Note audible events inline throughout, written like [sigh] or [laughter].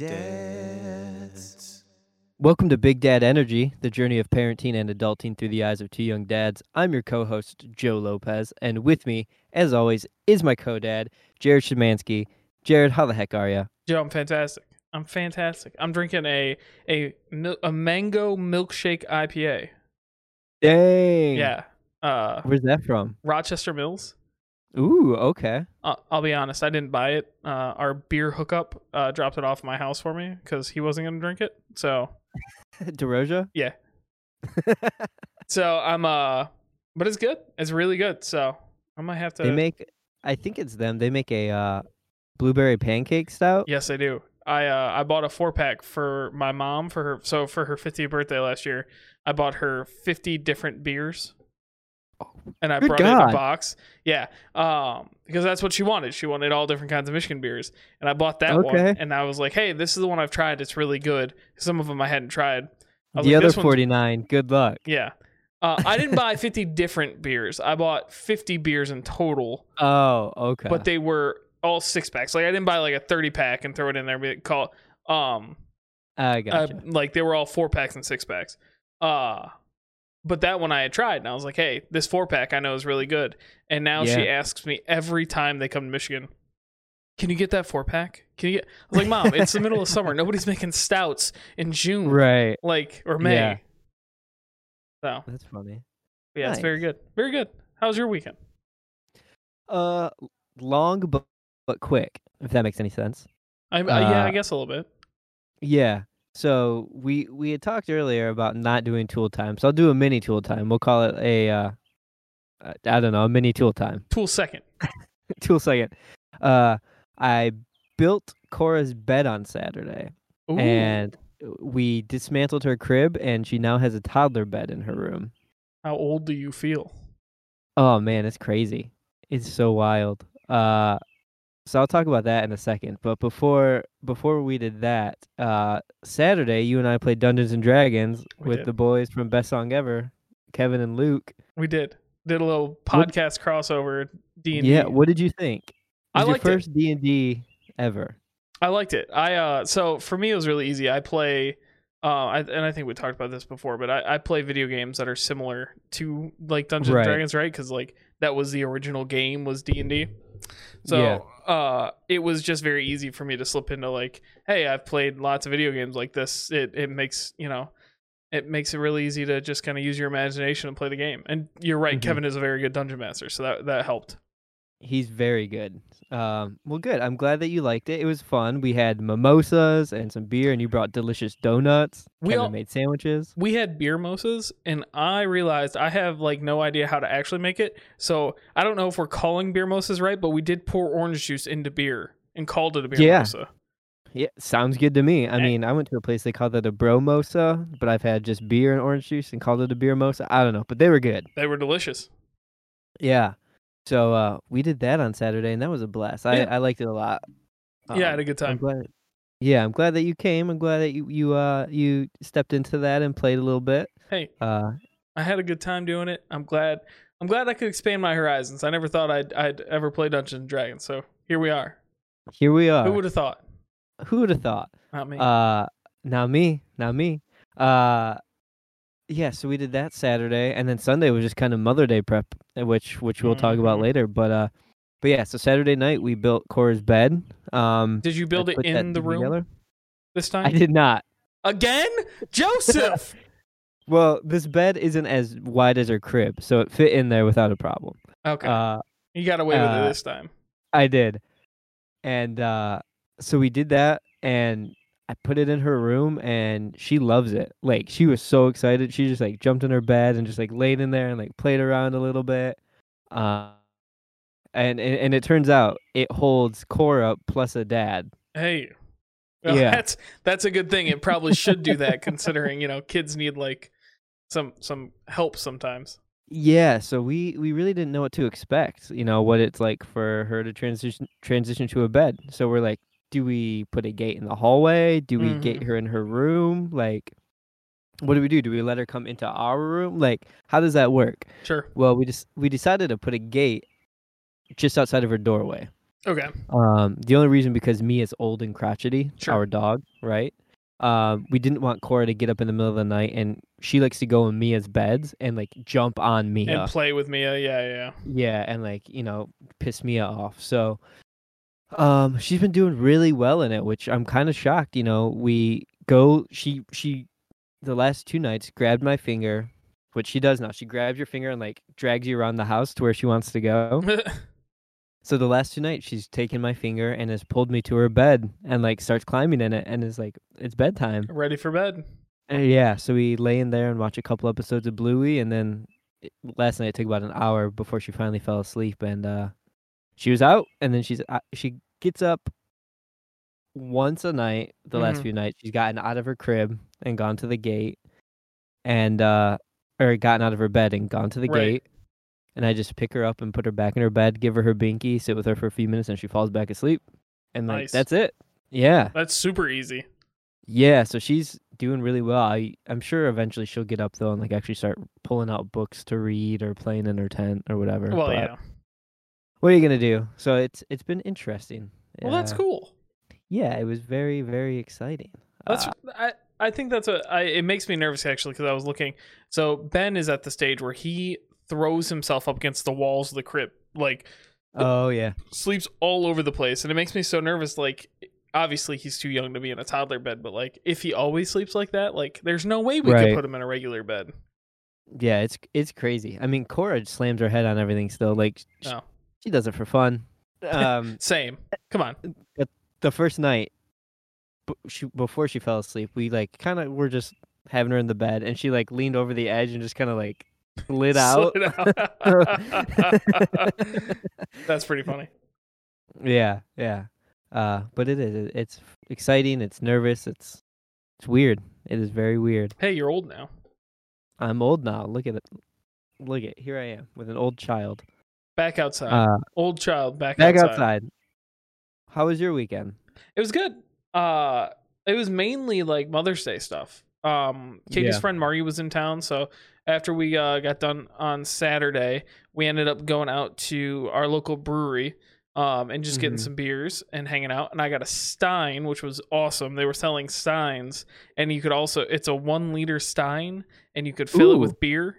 Dads. Welcome to Big Dad Energy, the journey of parenting and adulting through the eyes of two young dads. I'm your co host, Joe Lopez, and with me, as always, is my co dad, Jared Shemansky. Jared, how the heck are you? Joe, I'm fantastic. I'm fantastic. I'm drinking a a a mango milkshake IPA. Dang. Yeah. Uh, Where's that from? Rochester Mills. Ooh, okay. Uh, I'll be honest, I didn't buy it. Uh, our beer hookup uh, dropped it off my house for me because he wasn't gonna drink it. So [laughs] DeRoja? yeah. [laughs] So I'm uh, but it's good. It's really good. So I might have to. They make, I think it's them, they make a uh, blueberry pancake stout. Yes, I do. I uh, I bought a four pack for my mom for her so for her 50th birthday last year. I bought her 50 different beers. And I good brought it in a box. Yeah. Um because that's what she wanted. She wanted all different kinds of Michigan beers. And I bought that one and I was like, "Hey, this is the one I've tried. It's really good." Some of them I hadn't tried. I The like, other 49, good luck. Yeah. Uh, I didn't buy 50 different beers. I bought 50 beers in total Oh, okay. but they were all six packs. Like I didn't buy like a thirty pack and throw it in there. But call um, I got gotcha. like they were all four packs and six packs. Uh but that one I had tried, and I was like, hey, this four pack I know is really good. And now she asks me every time they come to Michigan. Can you get that four pack? Can you get? I was like, Mom, it's the middle of summer. Nobody's making stouts in June, right. like or May. Yeah. So That's funny. yeah, it's very good, very good. How was your weekend? Uh, long but, but quick, if that makes any sense. I, uh, yeah, I Uh, guess a little bit. Yeah. So we we had talked earlier about not doing tool time. So I'll do a mini tool time. We'll call it a uh, uh, I don't know, a mini tool time. Tool second. [laughs] tool second. Uh, I built Cora's bed on Saturday, Ooh. and we dismantled her crib, and she now has a toddler bed in her room. How old do you feel? Oh man, it's crazy. It's so wild. Uh so I'll talk about that in a second. But before before we did that, uh Saturday you and I played Dungeons and Dragons We with did. the boys from Best Song Ever, Kevin and Luke. We did. Did a little What- podcast crossover D and D. Yeah, what did you think? It I was your liked it. first D and D ever. I liked it. I uh so for me it was really easy. I play uh I, and I think we talked about this before, but I, I play video games that are similar to like Dungeons Right. and Dragons, right? Because like that was the original game was D and D. So Yeah. Uh it was just very easy for me to slip into like, hey, I've played lots of video games like this. It it makes you know it makes it really easy to just kind of use your imagination and play the game. And you're right, Mhm. Kevin is a very good dungeon master, so that that helped. He's very good. Um well good. I'm glad that you liked it. It was fun. We had mimosas and some beer and you brought delicious donuts. We all- made sandwiches. we had beer mimosas and i realized i have like no idea how to actually make it so i don't know if we're calling beer mimosas right but we did pour orange juice into beer and called it a beer Yeah. mimosa Yeah, sounds good to me. I Eh. mean, I went to a place they called it a brewmosa, but I've had just beer and orange juice and called it a beer mosa. I don't know, but they were good. they were delicious Yeah. So uh, we did that on Saturday, and that was a blast. I, Yeah. I liked it a lot. yeah i had Um, a good I'm time glad. Yeah, I'm glad that you came. I'm glad that you you uh you stepped into that and played a little bit. hey Uh, i had a good time doing it i'm glad i'm glad i could expand my horizons i never thought i'd, I'd ever play dungeons and dragons so here we are here we are. who would have thought Who would have thought? not me Uh, now me, now me. Uh, yeah. So we did that Saturday, and then Sunday was just kind of Mother Day prep, uh, which which we'll talk about Mhm. later. But uh, but yeah. So Saturday night we built Cora's bed. Um, did you build it in the room together. this time? I did not. again joseph [laughs] Well, this bed isn't as wide as her crib, so it fit in there without a problem. okay Uh, you got away with uh, it this time I did. And uh so we did that and I put it in her room and she loves it. Like she was so excited. She just like jumped in her bed and just like laid in there and like played around a little bit. Uh and and, and it turns out it holds Cora plus a dad. Hey. Well, Yeah. That's that's a good thing. It probably should do that [laughs] considering, you know, kids need like some some help sometimes. Yeah, so we we really didn't know what to expect, you know, what it's like for her to transition transition to a bed. So we're like, do we put a gate in the hallway? Do we gate her in her room? Like what do we do? Do we let her come into our room? Like how does that work? Sure. Well, we just we decided to put a gate just outside of her doorway. Okay. Um, the only reason because Mia's old and crotchety, Sure. our dog, right? Um, we didn't want Cora to get up in the middle of the night, and she likes to go in Mia's beds and like jump on Mia. And play with Mia. Yeah, yeah. Yeah, and like you know, piss Mia off. So, um, she's been doing really well in it, which I'm kind of shocked. You know, we go. She she, the last two nights grabbed my finger, which she does now. She grabs your finger and like drags you around the house to where she wants to go. [laughs] So the last two nights, she's taken my finger and has pulled me to her bed and like starts climbing in it and is like, it's bedtime. Ready for bed. And yeah, so we lay in there and watch a couple episodes of Bluey, and then last night it took about an hour before she finally fell asleep, and uh, she was out, and then she's uh, she gets up once a night. The last Mhm. few nights, she's gotten out of her crib and gone to the gate, and uh, or gotten out of her bed and gone to the Right. gate. And I just pick her up and put her back in her bed, give her her binky, sit with her for a few minutes, and she falls back asleep. And like Nice. that's it. Yeah. That's super easy. Yeah, so she's doing really well. I I'm sure eventually she'll get up though and like actually start pulling out books to read or playing in her tent or whatever. Well, but yeah. What are you gonna do? So it's it's been interesting. Well, that's Uh, cool. Yeah, it was very very exciting. That's Uh, I I think that's a I, it makes me nervous actually because I was looking. So Ben is at the stage where he throws himself up against the walls of the crib, like oh yeah, sleeps all over the place, and it makes me so nervous. Like obviously he's too young to be in a toddler bed, but like if he always sleeps like that, like there's no way we Right. could put him in a regular bed. yeah. It's it's crazy. I mean, Cora slams her head on everything still. Like No, she does it for fun. Um, [laughs] same. Come on. the first night, she before she fell asleep, we like kind of were just having her in the bed, and she like leaned over the edge and just kind of like slid [laughs] out. Out. [laughs] That's pretty funny. Yeah, yeah. Uh, but it is. It's exciting. It's nervous. It's it's weird. It is very weird. Hey, you're old now. I'm old now. Look at it. Look at here I am with an old child. Back outside. Uh, old child back, back outside. outside. How was your weekend? It was good. Uh it was mainly like Mother's Day stuff. Um Katie's Yeah. friend Marty was in town, so after we uh, got done on Saturday, we ended up going out to our local brewery um and just getting Mhm. some beers and hanging out and I got a Stein, which was awesome. They were selling Steins and you could also it's a 1 liter Stein and you could fill it with beer.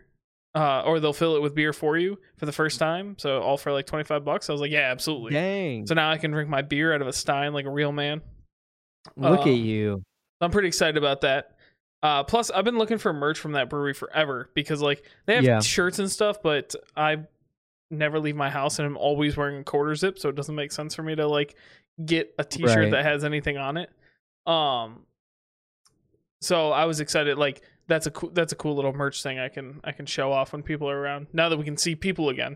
Uh, or they'll fill it with beer for you for the first time. So all for like 25 bucks. I was like, yeah, absolutely. Dang. So now I can drink my beer out of a Stein like a real man. Look at you. I'm pretty excited about that. Uh, plus, I've been looking for merch from that brewery forever because like they have Yeah. shirts and stuff, but I never leave my house and I'm always wearing a quarter zip, so it doesn't make sense for me to like get a T-shirt Right. that has anything on it. Um, so I was excited. Like that's a cool, that's a cool little merch thing I can I can show off when people are around. Now that we can see people again.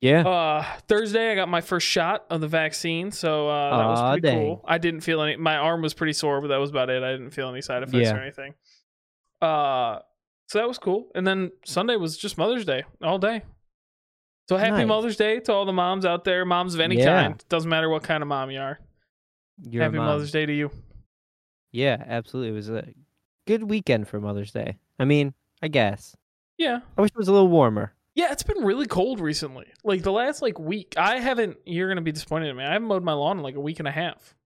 Yeah. Uh, Thursday I got my first shot of the vaccine, so uh, that was pretty dang. cool. I didn't feel any. My arm was pretty sore, but that was about it. I didn't feel any side effects Yeah. or anything. Uh, so that was cool. And then Sunday was just Mother's Day all day. So happy Nice. Mother's Day to all the moms out there, moms of any Yeah. kind. Doesn't matter what kind of mom you are. Your happy mom. Mother's Day to you. Yeah, absolutely. It was a good weekend for Mother's Day. I mean, I guess. Yeah. I wish it was a little warmer. Yeah, it's been really cold recently. Like the last like week, I haven't. You're gonna be disappointed in me. I haven't mowed my lawn in like a week and a half.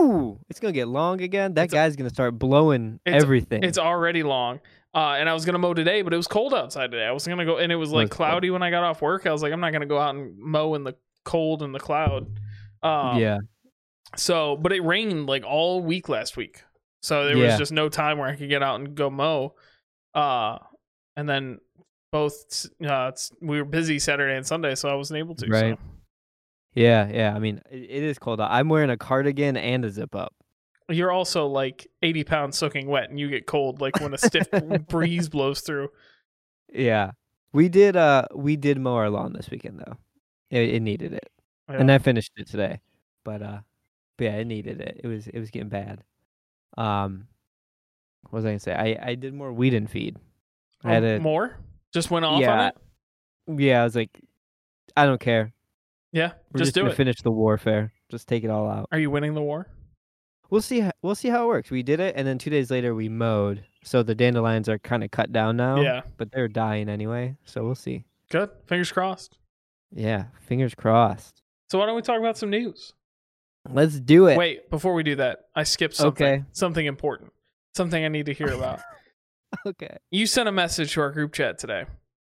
Ooh, it's gonna get long again. That It's a- guy's gonna start blowing it's- everything. It's already long. Uh, and I was gonna mow today, but it was cold outside today. I was gonna go, and it was like Was cold. cloudy when I got off work. I was like, I'm not gonna go out and mow in the cold and the cloud. Um, yeah, So, but it rained like all week last week, so there was just no time where I could get out and go mow. Uh, and then both uh, it's- we were busy Saturday and Sunday, so I wasn't able to. Right. So. yeah, yeah. I mean, it, it is cold. I'm wearing a cardigan and a zip up. You're also like 80 pounds soaking wet, and you get cold like when a stiff [laughs] breeze blows through. Yeah, we did. Uh, we did mow our lawn this weekend though. It, it needed it, and I finished it today. But uh, but yeah, it needed it. It was it was getting bad. Um, what was I gonna say? I I did more weed and feed. I had Oh, a more. Just went off on Yeah, it. yeah. I was like, I don't care. Yeah, We're just, just, do gonna it. finish the warfare. Just take it all out. Are you winning the war? We'll see. ho- We'll see how it works. We did it, and then two days later we mowed. So the dandelions are kind of cut down now. Yeah. But they're dying anyway. So we'll see. Good. Fingers crossed. Yeah. Fingers crossed. So why don't we talk about some news? Let's do it. Wait, before we do that, I skipped something. Okay. Something important. Something I need to hear about. [laughs] Okay. you sent a message to our group chat today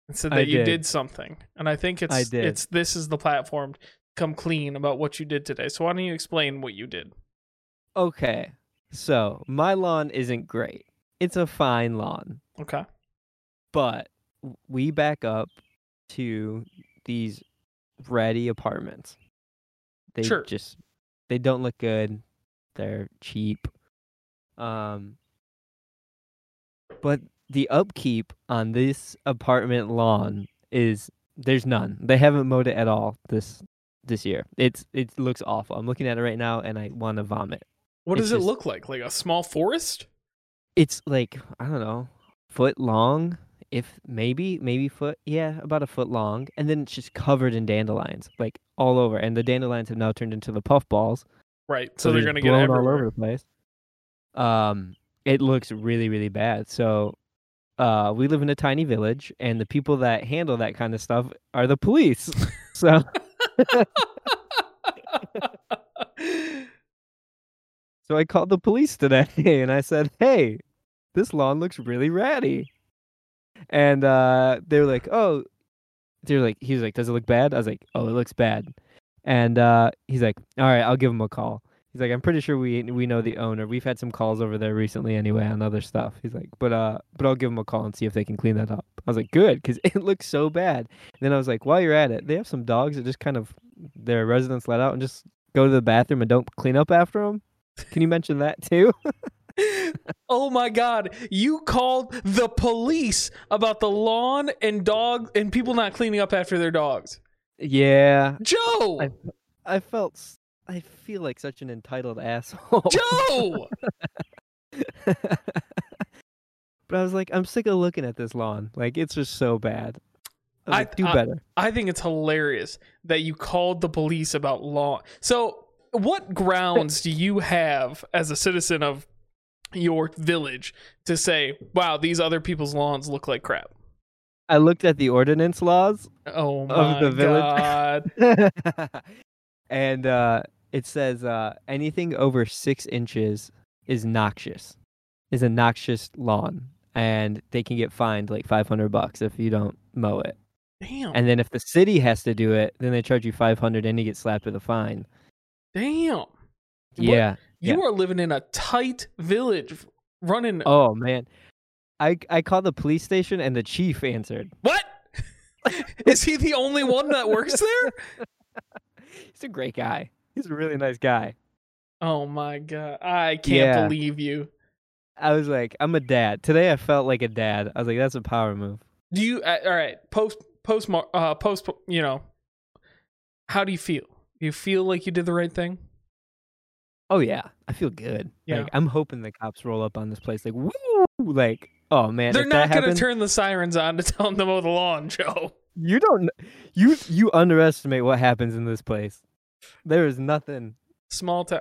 and said that I you did. did something. And I think it's I did. it's this is the platform to come clean about what you did today. So why don't you explain what you did? Okay. So my lawn isn't great. It's a fine lawn, Okay. but we back up to these ratty apartments. They Sure. just they don't look good. They're cheap. Um but the upkeep on this apartment lawn is there's none. They haven't mowed it at all this this year. It's it looks awful. I'm looking at it right now and I want to vomit. What It's does it just- look like? Like a small forest? It's like I don't know, foot long, if maybe maybe foot, yeah, about a foot long, and then it's just covered in dandelions, like all over. And the dandelions have now turned into the puffballs, Right. So, they're just gonna get blown everywhere. all over the place. Um, it looks really really bad. So, uh, we live in a tiny village, and the people that handle that kind of stuff are the police. [laughs] so [laughs] So I called the police today [laughs] and I said, "Hey, this lawn looks really ratty." And uh, they were like, "Oh," they were like, "He was like, does it look bad?" I was like, "Oh, it looks bad." And uh, he's like, "All right, I'll give him a call." He's like, "I'm pretty sure we we know the owner. We've had some calls over there recently anyway on other stuff." He's like, "But uh, but I'll give him a call and see if they can clean that up." I was like, "Good," because [laughs] it looks so bad. And then I was like, "While you're at it, they have some dogs that just kind of their residents let out and just go to the bathroom and don't clean up after them." Can you mention that too? [laughs] oh my god, you called the police about the lawn and dog and people not cleaning up after their dogs. yeah, Joe, I- I felt i feel like such an entitled asshole. Joe. [laughs] but I was like, I'm sick of looking at this lawn. Like it's just so bad. I like, do I- better. I think it's hilarious that you called the police about law. So, what grounds do you have as a citizen of your village to say, "Wow, these other people's lawns look like crap"? I looked at the ordinance laws, Oh Of the village. [laughs] and uh, it says uh, anything over six inches is noxious, is a noxious lawn, and they can get fined like 500 bucks if you don't mow it. Damn. And then if the city has to do it, then they charge you 500 and you get slapped with a fine. Damn. What- Yeah. You are living in a tight village running Oh man. I I called the police station and the chief answered. What? [laughs] Is he the only one that works there? [laughs] He's a great guy. He's a really nice guy. Oh my god. I can't Yeah. believe you. I was like, I'm a dad. Today I felt like a dad. I was like, that's a power move. Do you uh, all right, post post uh post you know. How do you feel? Do you feel like you did the right thing? Oh yeah, I feel good. Yeah. Like I'm hoping the cops roll up on this place like woo like oh man, They're not that going to happened, turn the sirens on to tell them to mow the lawn, [laughs] Joe. you don't you you underestimate what happens in this place. There is nothing Small town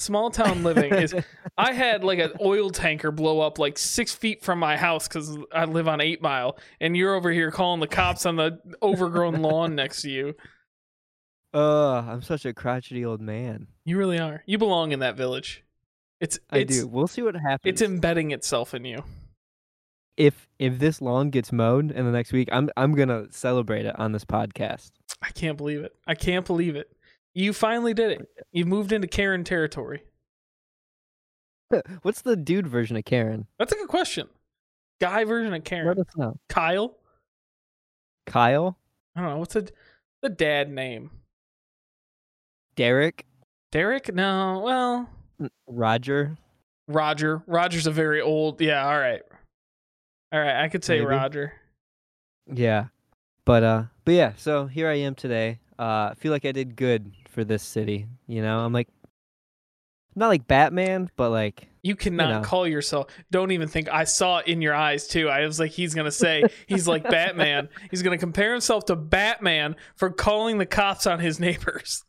Small town living is [laughs] I had like an oil tanker blow up like six feet from my house because I live on Eight Mile, and you're over here calling the cops on the overgrown lawn next to you. Ugh, I'm such a crotchety old man. You really are. You belong in that village. It's I it's, do. We'll see what happens. It's embedding itself in you. if if this lawn gets mowed in the next week, I'm I'm gonna celebrate it on this podcast. I can't believe it. I can't believe it. You finally did it. [laughs] You moved into Karen territory. [laughs] What's the dude version of Karen? That's a good question. Guy version of Karen. Let us know. Kyle. Kyle, I don't know what's the the dad name. Derek, Derek? No. Well, Roger. Roger. Roger's a very old. Yeah. All right. All right. I could say Maybe. Roger. Yeah, but uh, but yeah. So here I am today. Uh, I feel like I did good for this city. You know, I'm like, not like Batman, but like You cannot know. call yourself. Don't even think. I saw it in your eyes too. I was like, he's gonna say he's like [laughs] Batman. He's gonna compare himself to Batman for calling the cops on his neighbors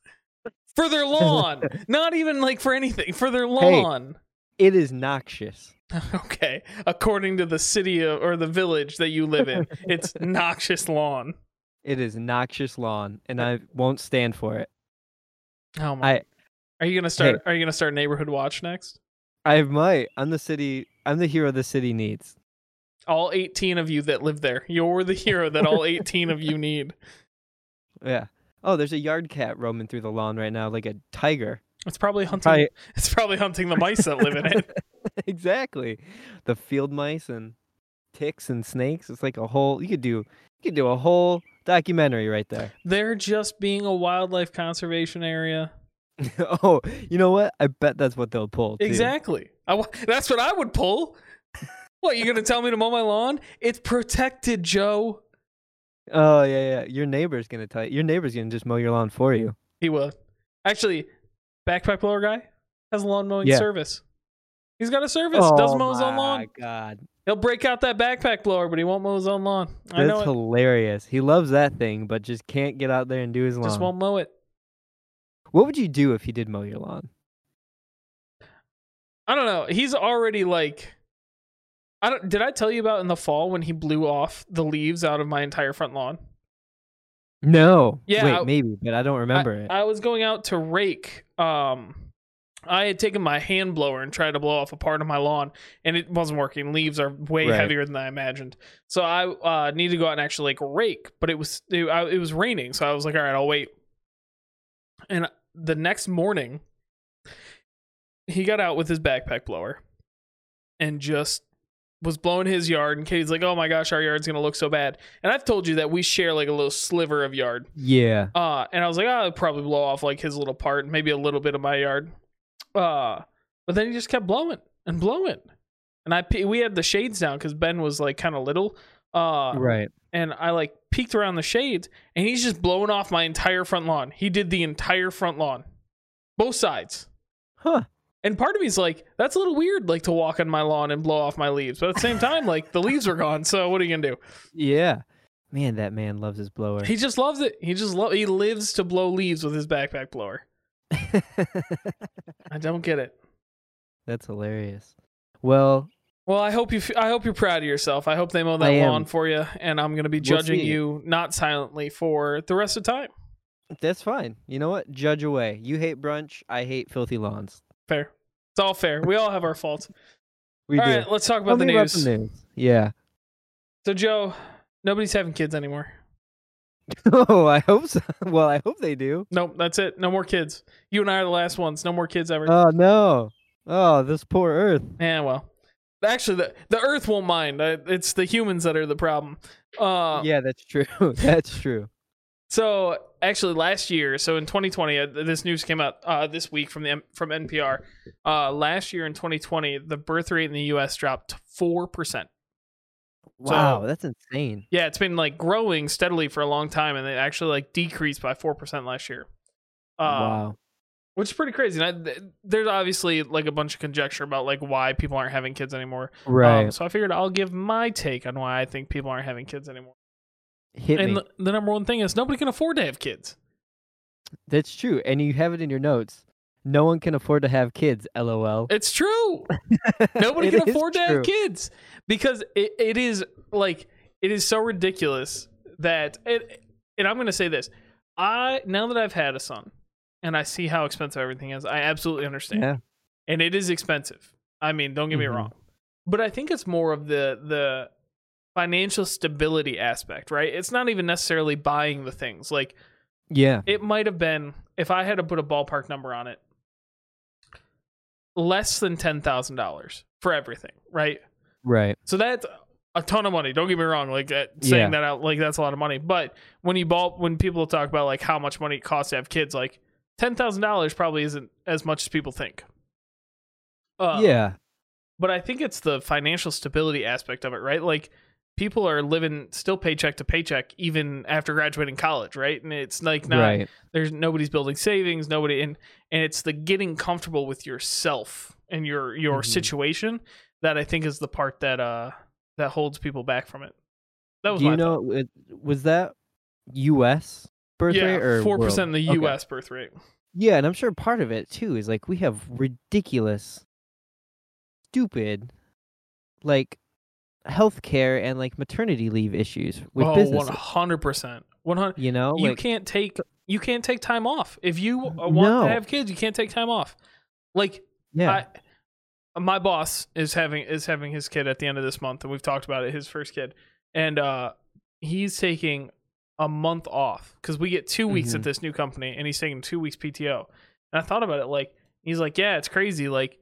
for their [laughs] lawn. Not even like for anything for their lawn. it is noxious. [laughs] Okay, according to the city of, or the village that you live in, [laughs] it's noxious lawn. It is noxious lawn, and I won't stand for it. Oh my! I are you gonna start? Are you gonna start neighborhood watch next? I might. I'm the city. I'm the hero the city needs. All 18 of you that live there, you're the hero that all 18 of you need. Yeah. Oh, there's a yard cat roaming through the lawn right now, like a tiger. It's probably hunting. Probably- [laughs] It's probably hunting the mice that live in it. [laughs] exactly. The field mice and ticks and snakes. It's like a whole. You could do. You could do a whole documentary right there. They're just being a wildlife conservation area. [laughs] oh, you know what? I bet that's what they'll pull. Too. Exactly. I w that's what I would pull. What you gonna tell me to mow my lawn? It's protected, Joe. Oh yeah, yeah. Your neighbor's gonna tell you. Your neighbor's gonna just mow your lawn for you. He will. Actually, backpack blower guy has a lawn mowing Yeah. service. He's got a service. oh Doesn't mow oh his own my lawn. God, He'll break out that backpack blower, but he won't mow his own lawn. I know that's hilarious. He loves that thing, but just can't get out there and do his lawn. Just won't mow it. What would you do if he did mow your lawn? I don't know. He's already like I don't did I tell you about in the fall when he blew off the leaves out of my entire front lawn? No. Yeah, Wait, I- maybe, but I don't remember it. I was going out to rake. Um I had taken my hand blower and tried to blow off a part of my lawn, and it wasn't working. Leaves are way Right. heavier than I imagined, so I uh, needed to go out and actually like rake. But it was it, I, it was raining, so I was like, all right, I'll wait. And the next morning, he got out with his backpack blower, and just was blowing his yard. And Katie's like, "Oh my gosh, our yard's gonna look so bad." And I've told you that we share like a little sliver of yard. yeah. Uh, and I was like, oh, I'll probably blow off like his little part, maybe a little bit of my yard. Uh, but then he just kept blowing and blowing. And I we had the shades down because Ben was like kind of little. Uh, right. and I like peeked around the shades, and he's just blowing off my entire front lawn. He did the entire front lawn, both sides. Huh. And part of me's like, that's a little weird, like to walk on my lawn and blow off my leaves. But at the same time, like the leaves were gone, so what are you gonna do? Yeah. Man, that man loves his blower. He just loves it. He just lo- he lives to blow leaves with his backpack blower. [laughs] I don't get it. That's hilarious. Well, Well, I hope you. f- I hope you're proud of yourself. I hope they mow that lawn for you, and I'm gonna be We'll judging see. you not silently for the rest of the time. that's fine. You know what? Judge away. You hate brunch. I hate filthy lawns. Fair. It's all fair. We all have our faults. We All do. right, let's talk Tell about the news. the news. Yeah. So, Joe, nobody's having kids anymore. [laughs] oh, I hope so. [laughs] Well, I hope they do. Nope, that's it. No more kids. You and I are the last ones. No more kids ever. Oh no. Oh, this poor Earth. yeah, well, actually, the the Earth won't mind. It's the humans that are the problem. Uh, yeah, that's true. [laughs] that's true. So actually, last year, so in 2020, uh, this news came out uh, this week from the from NPR. Uh, last year in 2020, the birth rate in the U.S. dropped four percent. Wow, that's insane. Yeah, it's been like growing steadily for a long time, and it actually like decreased by four percent last year. Uh, wow. which is pretty crazy. And I, th- there's obviously like a bunch of conjecture about like why people aren't having kids anymore. Um, Right. so I figured I'll give my take on why I think people aren't having kids anymore. Hit and me. the, the number one thing is nobody can afford to have kids. That's true. And you have it in your notes. No one can afford to have kids, lol. It's true. [laughs] Nobody It can afford to true. have kids because it, it is like it is so ridiculous that it and I'm gonna say this. I now that I've had a son and I see how expensive everything is, I absolutely understand. Yeah. And it is expensive. I mean, don't get me Mhm. wrong. But I think it's more of the the financial stability aspect, right? It's not even necessarily buying the things. Like Yeah. it might have been if I had to put a ballpark number on it, less than ten thousand dollars for everything, right? Right. So that's a ton of money. Don't get me wrong, like uh, saying Yeah. that out, like that's a lot of money. But when you ball, when people talk about like how much money it costs to have kids, like ten thousand dollars probably isn't as much as people think. Uh, yeah. but I think it's the financial stability aspect of it, right? Like people are living still paycheck to paycheck even after graduating college, right? And it's like not right. there's nobody's building savings, nobody and and it's the getting comfortable with yourself and your your Mhm. situation that I think is the part that uh that holds people back from it. That was Do you know it, was that U.S. birth thought. rate or four percent in the Okay. U.S. birth rate. Yeah, and I'm sure part of it too is like we have ridiculous, stupid, like healthcare and like maternity leave issues with oh, businesses. one hundred percent. one hundred. You know, You like can't take you can't take time off if you want No. to have kids. You can't take time off. Like yeah, I, my boss is having is having his kid at the end of this month, and we've talked about it. His first kid, and uh, he's taking a month off because we get 2 weeks at Mhm. this new company, and he's taking two weeks PTO. And I thought about it, like he's like, yeah, it's crazy. Like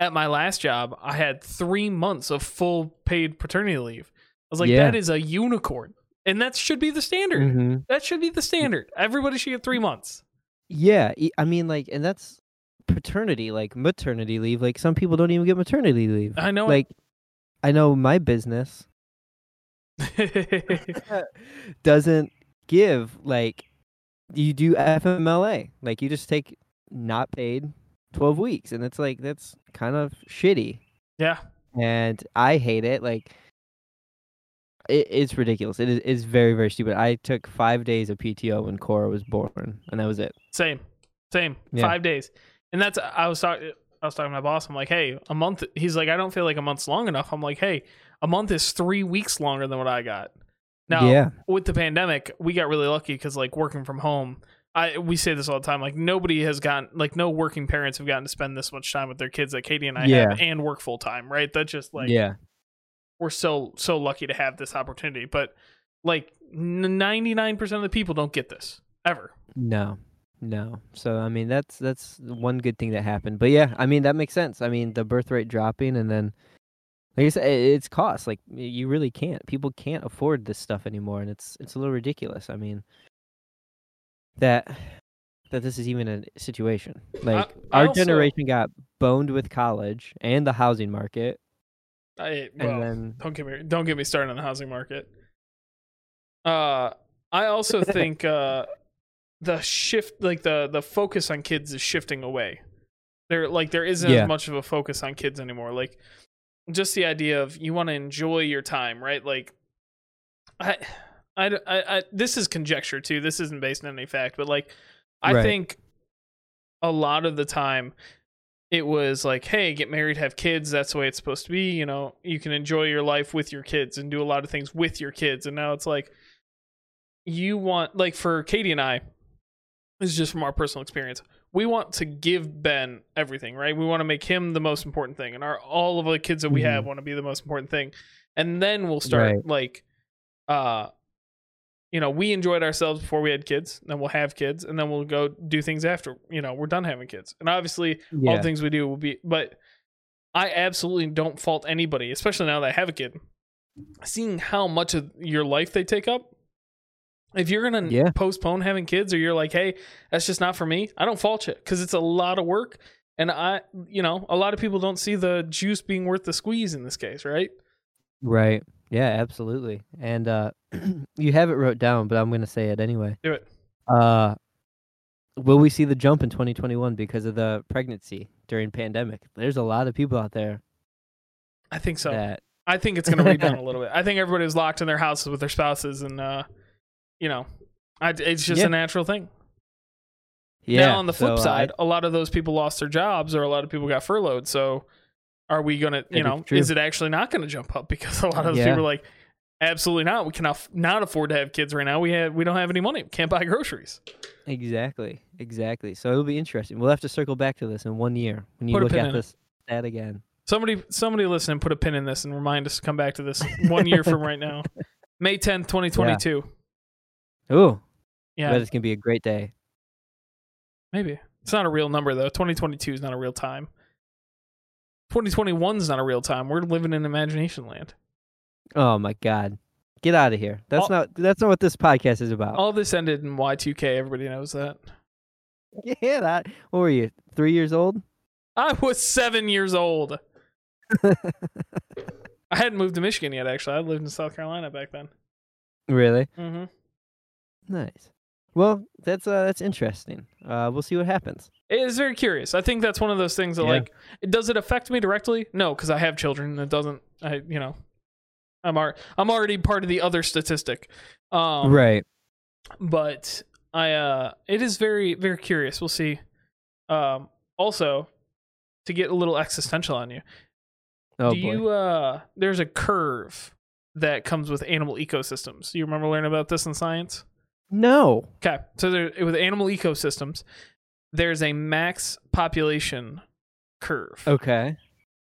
at my last job, I had three months of full paid paternity leave. I was like, Yeah. that is a unicorn, and that should be the standard. Mhm. That should be the standard. Everybody should get three months. yeah. I mean, like, and that's paternity, like maternity leave. Like some people don't even get maternity leave. I know. Like, I know my business [laughs] [laughs] doesn't give like you do FMLA. Like you just take not paid 12 weeks and it's like that's kind of shitty yeah, and I hate it like it, it's ridiculous. It is it's very very stupid. I took 5 days of PTO when Cora was born and that was it. same, same. Yeah. Five days, and that's I was talking. I was talking to my boss. I'm like, hey, a month. He's like, I don't feel like a month's long enough. I'm like, hey, a month is three weeks longer than what I got. Now, yeah. with the pandemic, we got really lucky because like working from home. I we say this all the time. Like nobody has gotten like no working parents have gotten to spend this much time with their kids that Katie and I Yeah. have and work full time. Right? That's just like yeah. we're so so lucky to have this opportunity. But like ninety nine percent of the people don't get this ever. No. No. So I mean that's that's one good thing that happened. But yeah, I mean that makes sense. I mean the birth rate dropping and then like I said, it's cost. Like you really can't. People can't afford this stuff anymore and it's it's a little ridiculous. I mean that that this is even a situation. Like I our also- generation got boned with college and the housing market I, well, then don't get me don't get me started on the housing market. Uh, I also [laughs] think uh, the shift, like the the focus on kids, is shifting away. There, like there isn't Yeah. as much of a focus on kids anymore. Like just the idea of you want to enjoy your time, right? Like I, I, I, I, this is conjecture too. This isn't based on any fact, but like I Right. think a lot of the time it was like, hey, get married, have kids. That's the way it's supposed to be. You know, you can enjoy your life with your kids and do a lot of things with your kids. And now it's like, you want, like, for Katie and I, this is just from our personal experience. We want to give Ben everything, right? We want to make him the most important thing, and our all of the kids that we have want to be the most important thing. And then we'll start Right. like, uh, you know, we enjoyed ourselves before we had kids. Then we'll have kids, and then we'll go do things after. You know, we're done having kids, and obviously all the things we do will be but i absolutely don't fault anybody especially now that i have a kid seeing how much of your life they take up if you're gonna Yeah. postpone having kids or you're like hey that's just not for me i don't fault you because it's a lot of work and i you know a lot of people don't see the juice being worth the squeeze in this case right Right. Yeah, absolutely. And uh [clears throat] you have it wrote down, but I'm going to say it anyway. do it Uh will we see the jump in 2021 because of the pregnancy during pandemic? There's a lot of people out there i think so that i think it's gonna rebound a [laughs] little bit i think everybody was locked in their houses with their spouses and uh you know I, it's just Yeah. a natural thing yeah. now on the flip so, side, a lot of those people lost their jobs or a lot of people got furloughed. So are we gonna you know, is it actually not gonna jump up? [laughs] Because a lot of Yeah. people are like, absolutely not. We cannot not afford to have kids right now. We have we don't have any money. We can't buy groceries. Exactly. Exactly. So it'll be interesting. We'll have to circle back to this in 1 year when you Put look at this that again. Somebody somebody listen, put a pin in this and remind us to come back to this one year from right now. [laughs] May tenth, twenty twenty two. Ooh, Yeah, I bet it's going to be a great day. maybe. It's not a real number though. Twenty twenty two is not a real time. Twenty twenty one is not a real time. We're living in imagination land. Oh my god. Get out of here. That's All- not that's not what this podcast is about. All this ended in Y two K. Everybody knows that. [laughs] yeah, that. What were you? 3 years old? I was seven years old. [laughs] I hadn't moved to Michigan yet. Actually, I lived in South Carolina back then. really? Mm-hmm. Nice. Well, that's uh that's interesting. Uh we'll see what happens. It is very curious. I think that's one of those things that, Yeah. like, does it affect me directly? No, because I have children. It doesn't. I, you know, I'm ar- I'm already part of the other statistic. Um, right. But I, uh, it is very, very curious. We'll see. Um, also, to get a little existential on you, Oh do boy. you uh there's a curve that comes with animal ecosystems you remember learning about this in science No. Okay, so there, with animal ecosystems, there's a max population curve, Okay.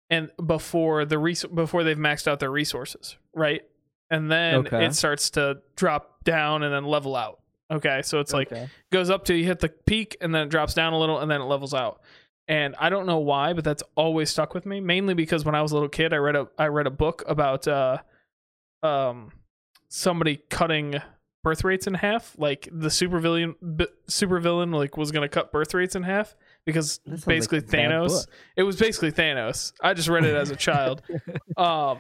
and before the res- before they've maxed out their resources, right? And then Okay. it starts to drop down and then level out. Okay, so it's like okay. goes up to you hit the peak and then it drops down a little and then it levels out. And I don't know why, but that's always stuck with me. Mainly because when I was a little kid, I read a I read a book about uh, um, somebody cutting birth rates in half. Like the supervillain, b- supervillain, like was gonna cut birth rates in half because sounds like basically Thanos. It was basically Thanos. I just read it as a child. [laughs] um,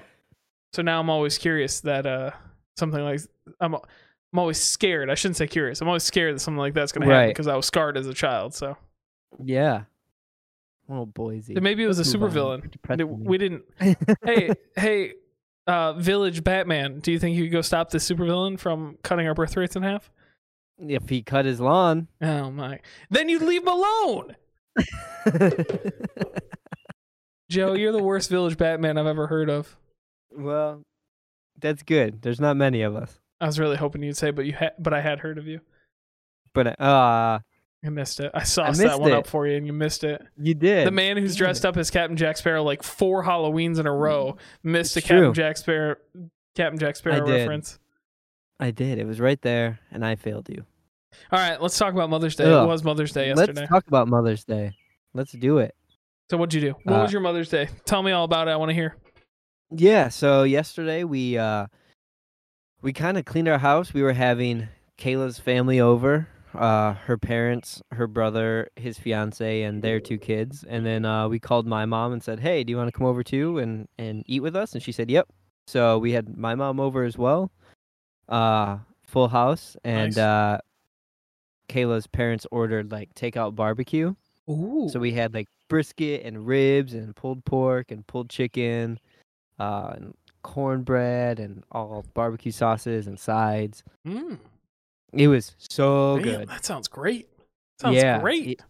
so now I'm always curious that uh something like I'm I'm always scared. I shouldn't say curious. I'm always scared that something like that's gonna happen because I was scarred as a child. So Yeah. Oh, Boise. maybe it was a Let's move on. supervillain. We didn't. [laughs] Hey, hey, uh, Village Batman. Do you think you could go stop this supervillain from cutting our birth rates in half? if he cut his lawn. Oh my! Then you'd leave him alone, [laughs] Joe. You're the worst Village Batman I've ever heard of. well, that's good. There's not many of us. I was really hoping you'd say, but you had, but I had heard of you. But uh You missed it. I sauced missed that one it. up for you, and you missed it. you did. The man who's dressed up as Captain Jack Sparrow like four Halloweens in a row missed a It's Captain. Jack Sparrow Captain Jack Sparrow did. reference. I did. It was right there and I failed you. All right, let's talk about Mother's Day. Ugh. It was Mother's Day yesterday. Let's talk about Mother's Day. Let's do it. so what'd you do? What Uh, was your Mother's Day? Tell me all about it. I want to hear. Yeah, so yesterday we uh we kind of cleaned our house. We were having Kayla's family over, uh her parents, her brother, his fiance and their two kids. And then uh we called my mom and said, "Hey, do you want to come over too and and eat with us?" And she said, "Yep." So we had my mom over as well. Uh full house and Nice. uh Kayla's parents ordered like takeout barbecue. Ooh. So we had like brisket and ribs and pulled pork and pulled chicken, uh, and cornbread and all barbecue sauces and sides. Mm, It was so damn, good. That sounds great. Sounds Yeah, great. it-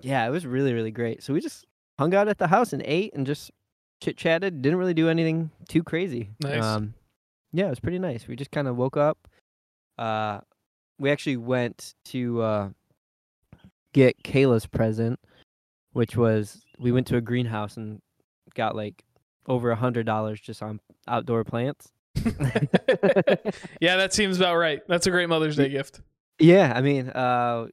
Yeah, it was really really great. So we just hung out at the house and ate and just chit chatted. Didn't really do anything too crazy. Nice. Um, yeah, it was pretty nice. We just kind of woke up. Uh, we actually went to uh, get Kayla's present, which was we went to a greenhouse and got like over a hundred dollars just on outdoor plants. [laughs] yeah, that seems about right. That's a great Mother's Day gift. Yeah, I mean, uh,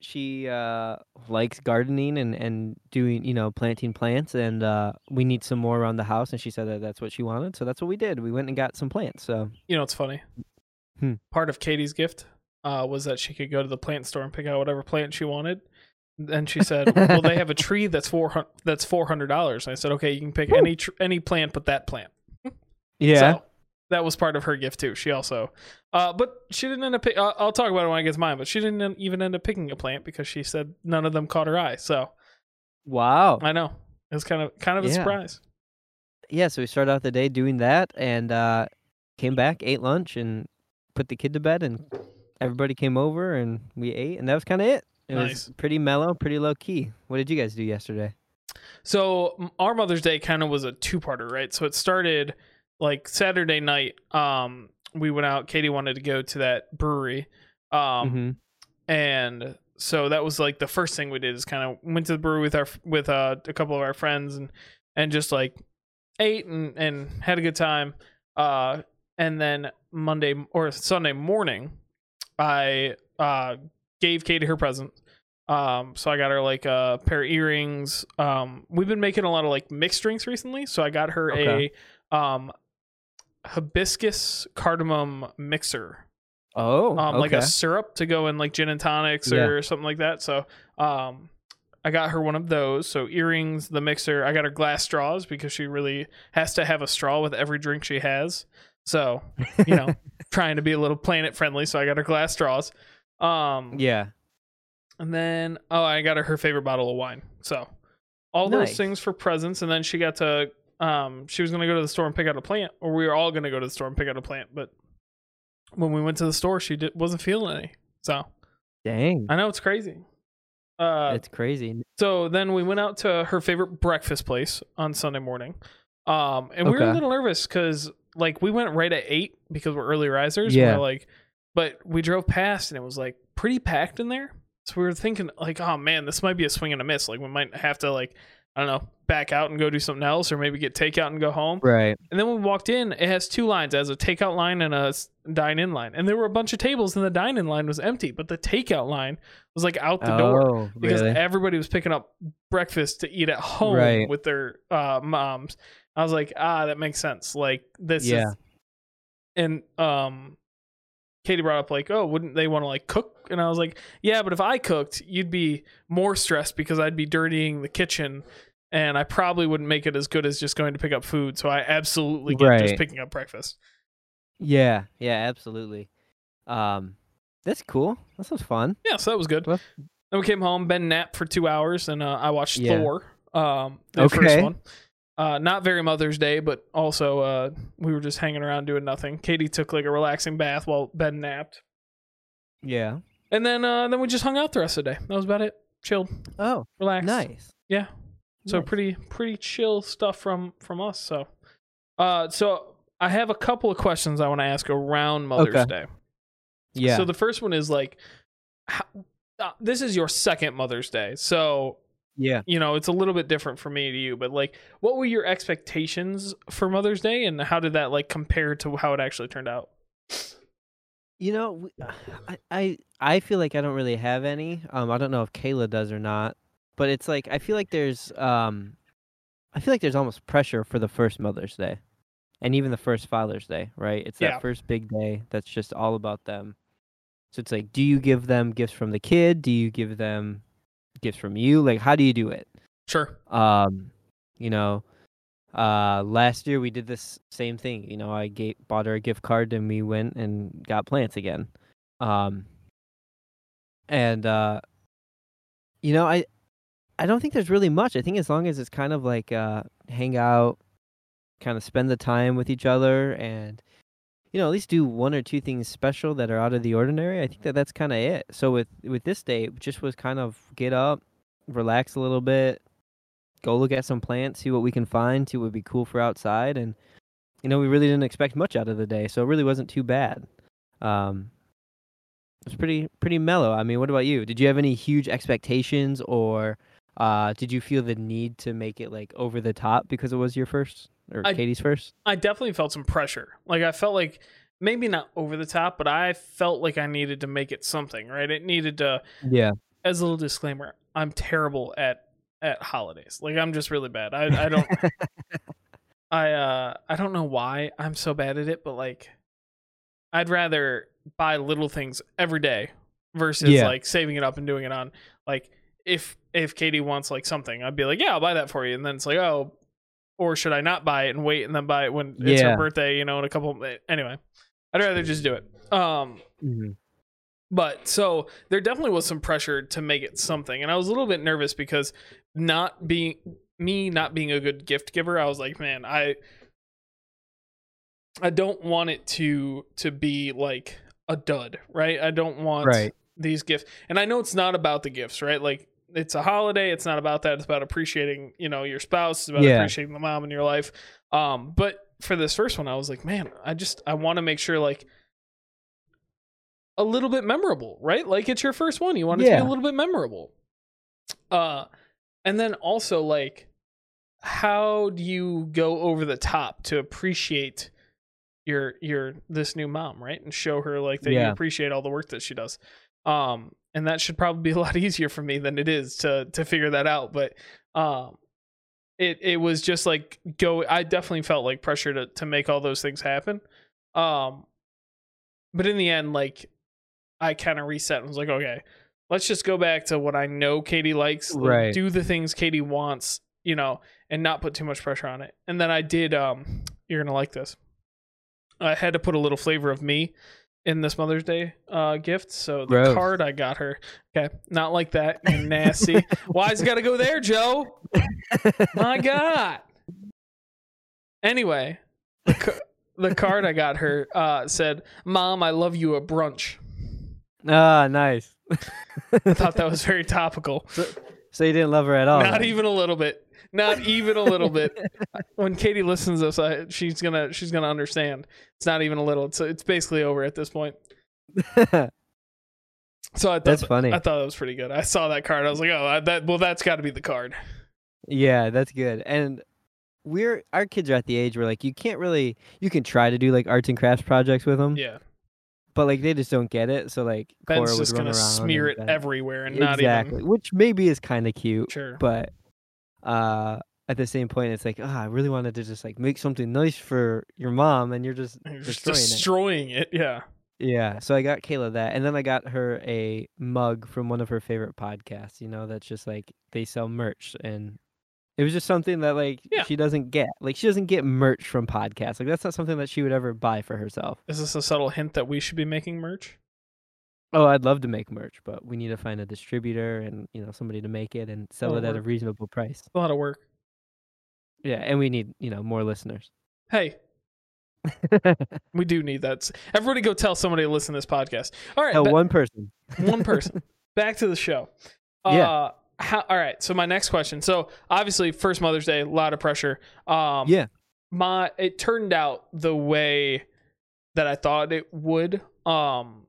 she uh likes gardening and and doing you know planting plants, and uh, we need some more around the house, and she said that that's what she wanted, so that's what we did. We went and got some plants. So You know it's funny? Hmm. Part of Katie's gift uh, was that she could go to the plant store and pick out whatever plant she wanted. And she said, "Well, they have a tree [laughs] that's four. That's four hundred dollars." I said, "Okay, you can pick any tr- any plant but that plant." yeah, So that was part of her gift too. She also, uh, but she didn't end up. Pick, uh, I'll talk about it when I get to mine. But she didn't even end up picking a plant because she said none of them caught her eye. So wow, I know it was kind of kind of a surprise. yeah. So we started out the day doing that, and uh, came back, ate lunch, and put the kid to bed, and everybody came over, and we ate, and that was kind of it. It Nice. was pretty mellow, pretty low key. What did you guys do yesterday? So our Mother's Day kind of was a two-parter, right? So it started like Saturday night. Um, we went out. Katie wanted to go to that brewery, um, hmm and so that was like the first thing we did is kind of went to the brewery with our with uh, a couple of our friends and and just like ate and and had a good time. Uh, and then Monday or Sunday morning, I uh gave Katie her present. Um, so I got her like a pair of earrings. Um, we've been making a lot of like mixed drinks recently, so I got her Okay. a um hibiscus cardamom mixer Oh, um, okay. like a syrup to go in like gin and tonics Yeah. or something like that. So, um, I got her one of those. So earrings, the mixer. I got her glass straws because she really has to have a straw with every drink she has. So, you know, [laughs] trying to be a little planet friendly. So I got her glass straws. Um, yeah. and then oh, I got her her favorite bottle of wine. So all those things for presents, and then she got to um, she was gonna go to the store and pick out a plant, or we were all gonna go to the store and pick out a plant, but when we went to the store, she did, wasn't feeling any. So Dang, I know it's crazy. Uh, it's crazy. so then we went out to her favorite breakfast place on Sunday morning. Um, and we were a little nervous because like we went right at eight because we're early risers. Yeah. We're like, but we drove past and it was like pretty packed in there. So we were thinking like, oh man, this might be a swing and a miss. Like we might have to like I don't know, back out and go do something else, or maybe get takeout and go home. Right. And then when we walked in, it has two lines. Has a takeout line and a dine in line. And there were a bunch of tables, and the dine in line was empty, but the takeout line was like out the door Oh, because really? everybody was picking up breakfast to eat at home Right. with their uh, moms. I was like, ah, that makes sense. Like this Yeah. is, and um, Katie brought up like, oh, wouldn't they want to like cook? And I was like, yeah, but if I cooked, you'd be more stressed because I'd be dirtying the kitchen. And I probably wouldn't make it as good as just going to pick up food. So I absolutely get just picking up breakfast. Yeah. Yeah. Absolutely. Um, that's cool. That sounds fun. Yeah, so that was good. Well- Then we came home. Ben napped for two hours, and uh, I watched Yeah. Thor. Um, the first Okay. one. Uh, not very Mother's Day, but also uh, we were just hanging around doing nothing. Katie took like a relaxing bath while Ben napped, Yeah. and then uh, then we just hung out the rest of the day. That was about it. Chilled, Oh, relaxed. nice. Yeah. So Nice. pretty pretty chill stuff from from us. So, uh, so I have a couple of questions I want to ask around Mother's Okay. Day. Yeah. So the first one is like, how, uh, this is your second Mother's Day, so yeah. you know it's a little bit different for me to you. But like, what were your expectations for Mother's Day, and how did that like compare to how it actually turned out? You know, [sighs] I, I I feel like I don't really have any. Um, I don't know if Kayla does or not, but it's like I feel like there's um, I feel like there's almost pressure for the first Mother's Day, and even the first Father's Day, right? It's that Yeah. first big day that's just all about them. So it's like, do you give them gifts from the kid? Do you give them gifts from you? Like, how do you do it? Sure. Um, you know, uh, last year we did this same thing. You know, I gave bought her a gift card and we went and got plants again. Um, and uh, you know, I I don't think there's really much. I think as long as it's kind of like uh, hang out, kind of spend the time with each other, and you know, at least do one or two things special that are out of the ordinary. I think that that's kind of it. So with with this day, just was kind of get up, relax a little bit, go look at some plants, see what we can find, see what would be cool for outside, and you know, we really didn't expect much out of the day, so it really wasn't too bad. Um, it was pretty pretty mellow. I mean, what about you? Did you have any huge expectations, or uh, did you feel the need to make it like over the top because it was your first or I- Katie's first? I definitely felt some pressure. Like I felt like maybe not over the top, but I felt like I needed to make it something. Right? It needed to. Yeah. As a little disclaimer, I'm terrible at at holidays. Like I'm just really bad. I I [laughs] don't. I uh I don't know why I'm so bad at it, but like I'd rather buy little things every day versus Yeah. like saving it up and doing it on like if if Katie wants like something, I'd be like, Yeah, I'll buy that for you. And then it's like, oh or should I not buy it and wait and then buy it when it's her birthday, you know, in a couple anyway. I'd rather just do it. Um Mhm. but so there definitely was some pressure to make it something. And I was a little bit nervous because not being me not being a good gift giver, I was like, man, I I don't want it to to be like a dud, right? I don't want Right. these gifts. And I know it's not about the gifts, right? Like it's a holiday, it's not about that. It's about appreciating, you know, your spouse, it's about Yeah. appreciating the mom in your life. Um but for this first one, I was like, man, I just I want to make sure like a little bit memorable, right? Like it's your first one. You want it to Yeah. be a little bit memorable. Uh and then also like how do you go over the top to appreciate your your this new mom, right? And show her like that you appreciate all the work that she does. Um and that should probably be a lot [laughs] easier for me than it is to to figure that out, but um it it was just like go I definitely felt like pressure to to make all those things happen. Um but in the end like I kind of reset and was like, okay, let's just go back to what I know Katie likes. like, Right. Do the things Katie wants, you know, and not put too much pressure on it. And then I did um you're going to like this. I had to put a little flavor of me in this Mother's Day uh gift. So the Gross. card I got her. Okay, not like that. Nasty. [laughs] Why's it got to go there, Joe? My God. Anyway, the, ca- the card I got her uh, said, "Mom, I love you at brunch." ah, nice. I thought that was very topical. so so you didn't love her at all. Not then? even a little bit. Not even a little bit. [laughs] When Katie listens to this, I, she's gonna she's gonna understand. It's not even a little. It's it's basically over at this point. [laughs] So I thought That's funny. I thought that was pretty good. I saw that card. I was like, oh, that well, that's got to be the card. Yeah, that's good. And we're our kids are at the age where like you can't really you can try to do like arts and crafts projects with them, Yeah, but like they just don't get it. So like Cora Ben's would just gonna smear it everywhere and not exactly, even which maybe is kind of cute, sure. but uh at the same point it's like, oh, I really wanted to just like make something nice for your mom, and you're just You're just destroying it. destroying it. Yeah. Yeah, so I got Kayla that, and then I got her a mug from one of her favorite podcasts. You know, that's just like they sell merch, and it was just something that like Yeah. she doesn't get. Like she doesn't get merch from podcasts. Like that's not something that she would ever buy for herself. Is this a subtle hint that we should be making merch? Oh, I'd love to make merch, but we need to find a distributor and you know somebody to make it and sell it at a work. reasonable price. A lot of work. Yeah, and we need you know more listeners. Hey, [laughs] we do need that. Everybody, go tell somebody to listen to this podcast. All right, Tell ba- one person. one person. [laughs] Back to the show. Yeah. Uh, how, all right. So my next question. So obviously, first Mother's Day, a lot of pressure. Um, Yeah. My it turned out the way that I thought it would. Um,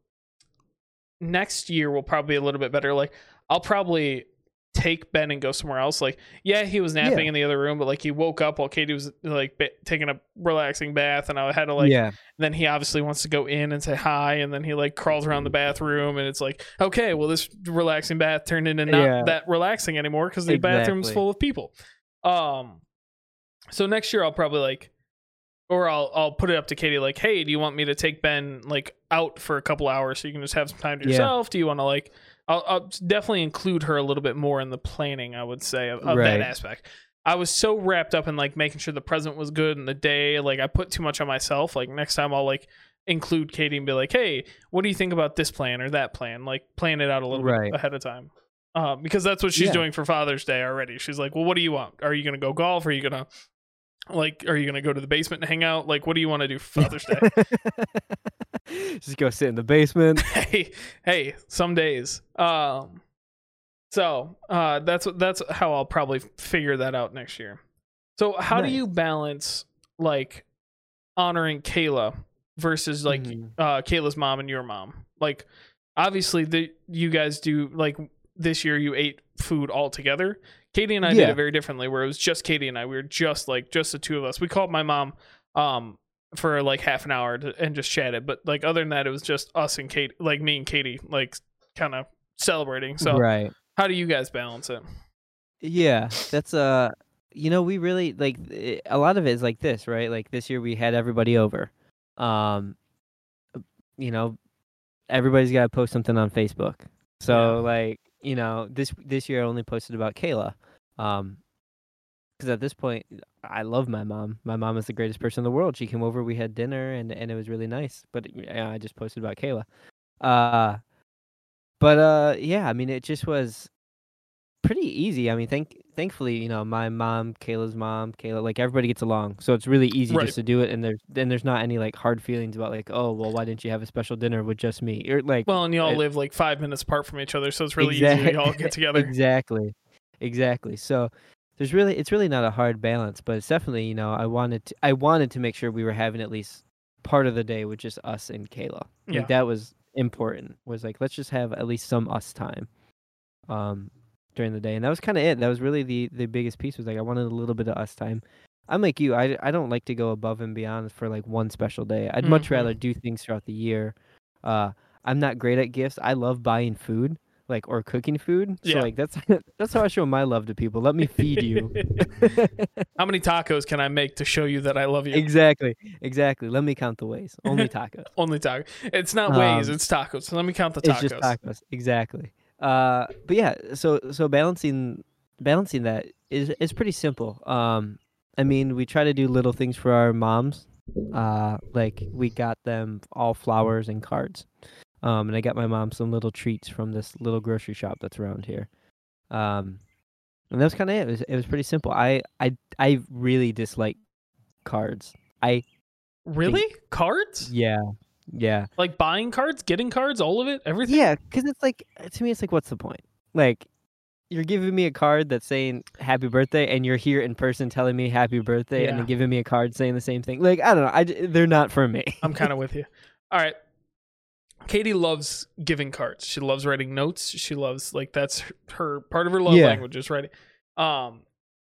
next year will probably be a little bit better. Like I'll probably take Ben and go somewhere else. Like yeah, he was napping Yeah. in the other room, but like he woke up while Katie was like ba- taking a relaxing bath, and I had to like yeah, then he obviously wants to go in and say hi, and then he like crawls around the bathroom, and it's like, okay, well, this relaxing bath turned into not Yeah. that relaxing anymore because the bathroom's Exactly. full of people. Um, so next year I'll probably like, or I'll I'll put it up to Katie like, hey, do you want me to take Ben like out for a couple hours so you can just have some time to Yeah. yourself? Do you want to like? I'll, I'll definitely include her a little bit more in the planning. I would say of, of Right. that aspect. I was so wrapped up in like making sure the present was good and the day. Like I put too much on myself. Like next time I'll like include Katie and be like, hey, what do you think about this plan or that plan? Like plan it out a little Right. bit ahead of time. Uh, because that's what she's Yeah. doing for Father's Day already. She's like, well, what do you want? Are you gonna go golf? Are you gonna like? Are you gonna go to the basement and hang out? Like, what do you want to do for Father's Day? [laughs] Just go sit in the basement. [laughs] hey, hey, some days. Um, so uh, that's that's how I'll probably figure that out next year. So how do you balance like honoring Kayla versus like Mhm. uh, Kayla's mom and your mom? Like, obviously, the you guys do like this year. You ate food all together. Katie and I did it very differently, where it was just Katie and I. We were just like just the two of us. We called my mom um for like half an hour to, and just chatted, but like other than that, it was just us and Kate, like me and Katie, like kind of celebrating. So, right. how do you guys balance it? Yeah, that's uh you know, we really like a lot of it is like this, right? Like this year we had everybody over. Um you know, everybody's got to post something on Facebook. So like, you know, this this year I only posted about Kayla. Um cuz at this point I love my mom. My mom is the greatest person in the world. She came over, we had dinner and and it was really nice. But yeah, I just posted about Kayla. Uh but uh yeah, I mean it just was pretty easy. I mean, thank thankfully, you know, my mom, Kayla's mom, Kayla, like everybody gets along, so it's really easy Right. just to do it. And there's then there's not any like hard feelings about like, oh, well, why didn't you have a special dinner with just me? Or like, Well, and you all it- live like five minutes apart from each other, so it's really easy Exact- to all get [laughs] together. exactly, exactly. So there's really it's really not a hard balance, but it's definitely you know I wanted to I wanted to make sure we were having at least part of the day with just us and Kayla. Yeah. Like that was important. Was like let's just have at least some us time. Um during the day. And that was kind of it. That was really the the biggest piece was like I wanted a little bit of us time. I'm like you. I I don't like to go above and beyond for like one special day. I'd much Mhm. rather do things throughout the year. Uh I'm not great at gifts. I love buying food, like or cooking food. So Yeah. like that's [laughs] that's how I show my love to people. Let me feed you. [laughs] How many tacos can I make to show you that I love you? exactly. Exactly. Let me count the ways. Only [laughs] tacos. Only tacos. It's not ways, Um, it's tacos. So let me count the tacos. It's just tacos. Exactly. Uh, but yeah, so so balancing balancing that is is pretty simple. Um, I mean, we try to do little things for our moms. Uh, like we got them all flowers and cards. Um, and I got my mom some little treats from this little grocery shop that's around here. Um, and that was kind of it. It was, it was pretty simple. I I I really dislike cards. I Really? Cards? yeah yeah Like buying cards, getting cards, all of it, everything? Yeah, because it's like to me, it's like, what's the point? Like, you're giving me a card that's saying happy birthday, and you're here in person telling me happy birthday, and then giving me a card saying the same thing. Like, I don't know. I they're not for me. I'm kind of [laughs] with you. All right. Katie loves giving cards. She loves writing notes. She loves like that's her, her part of her love Yeah. language is writing. Um,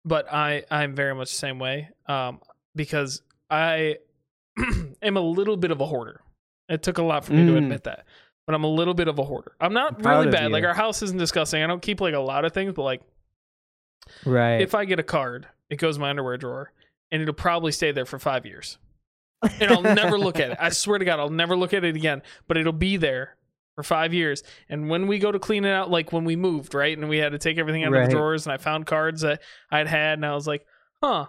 but I I'm very much the same way. Um, because I [clears throat] am a little bit of a hoarder. It took a lot for me to Mm. admit that, but I'm a little bit of a hoarder. I'm not I'm really bad. Like our house isn't disgusting. I don't keep like a lot of things, but like Right. if I get a card, it goes in my underwear drawer, and it'll probably stay there for five years, and I'll never look at it. I [laughs] swear to God, I'll never look at it again. But it'll be there for five years, and when we go to clean it out, like when we moved, right, and we had to take everything out of the drawers, and I found cards that I'd had, and I was like, huh.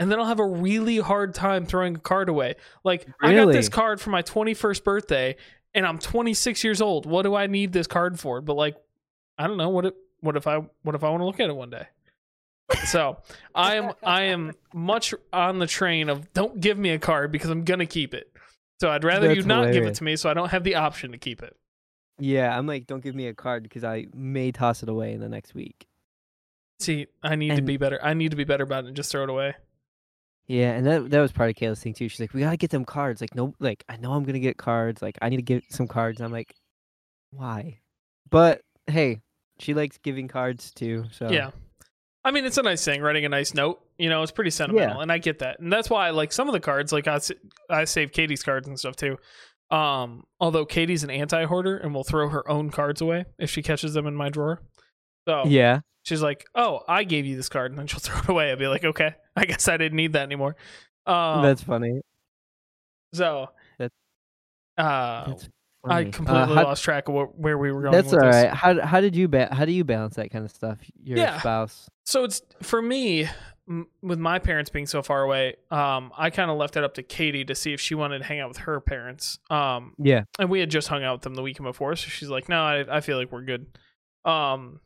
And then I'll have a really hard time throwing a card away. Like I got this card for my 21st birthday, and I'm 26 years old. What do I need this card for? But like, I don't know. What if what if I what if I want to look at it one day? So [laughs] I am I am much on the train of don't give me a card because I'm gonna keep it. So I'd rather you That's not give it to me, so I don't have the option to keep it. yeah, I'm like, don't give me a card because I may toss it away in the next week. See, I need to be better. I need to be better about it and just throw it away. Yeah, and that that was part of Kayla's thing too. She's like, we gotta get them cards. Like, no, like I know I'm gonna get cards. Like, I need to get some cards. And I'm like, why? But hey, she likes giving cards too. So Yeah. I mean, it's a nice thing, writing a nice note. You know, it's pretty sentimental, and I get that, and that's why I like some of the cards. Like I, I save Katie's cards and stuff too. Um, although Katie's an anti-hoarder and will throw her own cards away if she catches them in my drawer. So yeah, she's like, "Oh, I gave you this card," and then she'll [laughs] throw it away. I'd be like, "Okay, I guess I didn't need that anymore." Um, that's funny. so. That- uh, That's I funny. Uh, completely how- lost track of what, where we were going. That's with all this. How how did you ba- how do you balance that kind of stuff? Your Yeah. spouse. So it's for me m- with my parents being so far away. Um, I kind of left it up to Katie to see if she wanted to hang out with her parents. Um, Yeah. and we had just hung out with them the weekend before, so she's like, "No, I, I feel like we're good." Um,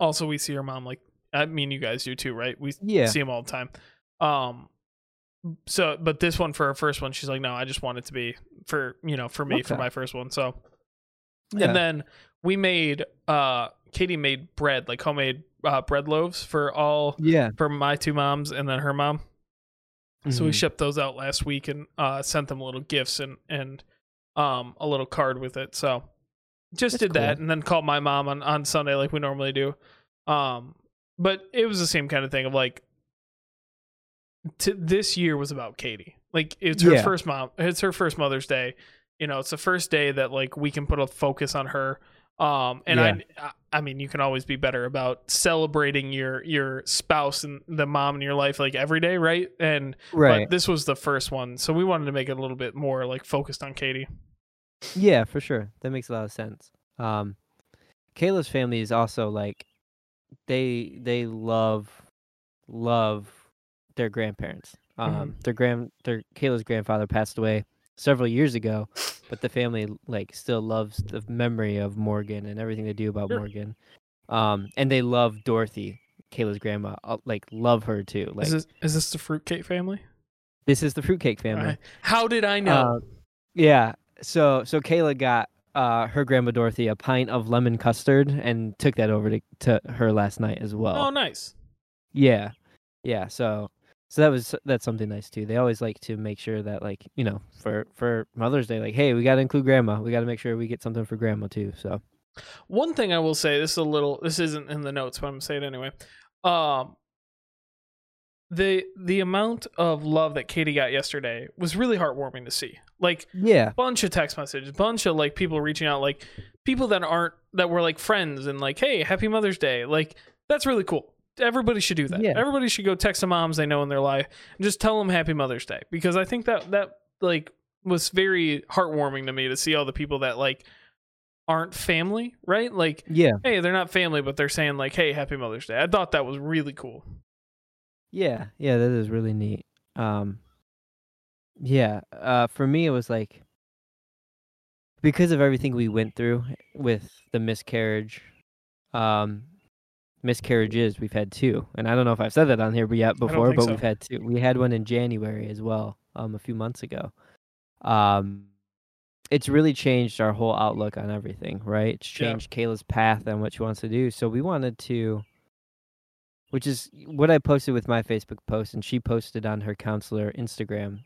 also, we see her mom like I mean, you guys do too, right? We Yeah. see them all the time. Um, so but this one for her first one, she's like, "No, I just want it to be for you know for me for my first one." So Yeah. and then we made uh Katie made bread, like homemade uh, bread loaves for all yeah. for my two moms and then her mom. So we Mhm. shipped those out last week and uh sent them little gifts and and um a little card with it. So just That's did that and then called my mom on on Sunday like we normally do. Um but it was the same kind of thing of like to, this year was about Katie. Like it's her Yeah. first mom it's her first Mother's Day. You know, it's the first day that like we can put a focus on her. Um and I I mean you can always be better about celebrating your your spouse and the mom in your life like every day, right? And right. but this was the first one, so we wanted to make it a little bit more like focused on Katie. Yeah, for sure. That makes a lot of sense. Um, Kayla's family is also like they they love love their grandparents. Um, their grand their Kayla's grandfather passed away several years ago, but the family like still loves the memory of Morgan and everything they do about Sure. Morgan. Um, and they love Dorothy, Kayla's grandma. uh, Like love her too. Like is this is this the fruitcake family? this is the fruitcake family. Right. How did I know? Uh, yeah. So so Kayla got uh her grandma Dorothy a pint of lemon custard and took that over to, to her last night as well. oh, nice. Yeah. Yeah, so so that was that's something nice too. They always like to make sure that like, you know, for for Mother's Day like, hey, we got to include grandma. We got to make sure we get something for grandma too. So, One thing I will say, this is a little, this isn't in the notes, but I'm gonna say it anyway. Um, the the amount of love that Katie got yesterday was really heartwarming to see. Like yeah. bunch of text messages, bunch of like people reaching out, like people that aren't that were like friends and like, hey, happy Mother's Day. Like that's really cool. Everybody should do that. Yeah. Everybody should go text the moms they know in their life and just tell them Happy Mother's Day because I think that that like was very heartwarming to me to see all the people that like aren't family, right? Like, Yeah. hey, they're not family, but they're saying like, hey, Happy Mother's Day. I thought that was really cool. Yeah, yeah, that is really neat. Um, yeah, uh, for me, it was like because of everything we went through with the miscarriage, um, miscarriages. We've had two, and I don't know if I've said that on here yet before, but so. we've had two. We had one in January as well, um, a few months ago. Um, it's really changed our whole outlook on everything, right? It's Yeah. changed Kayla's path and what she wants to do. So we wanted to which is what I posted with my Facebook post, and she posted on her counselor Instagram.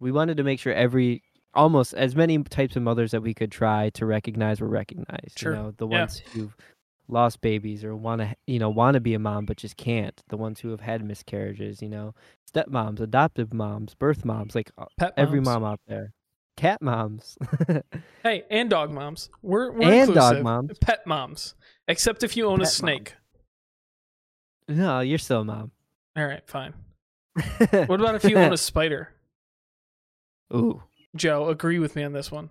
We wanted to make sure every almost as many types of mothers that we could try to recognize were recognized. Sure. You know, the Yeah. ones who've lost babies or want to, you know, want to be a mom but just can't. The ones who have had miscarriages. You know, stepmoms, adoptive moms, birth moms, like uh, Pet every moms. mom out there. Cat moms. [laughs] Hey, and dog moms. We're, we're And dog moms. Pet moms. Except if you own a Pet snake. No, you're still a mom. All right, fine. [laughs] What about if you own a spider? Ooh. Joe, agree with me on this one.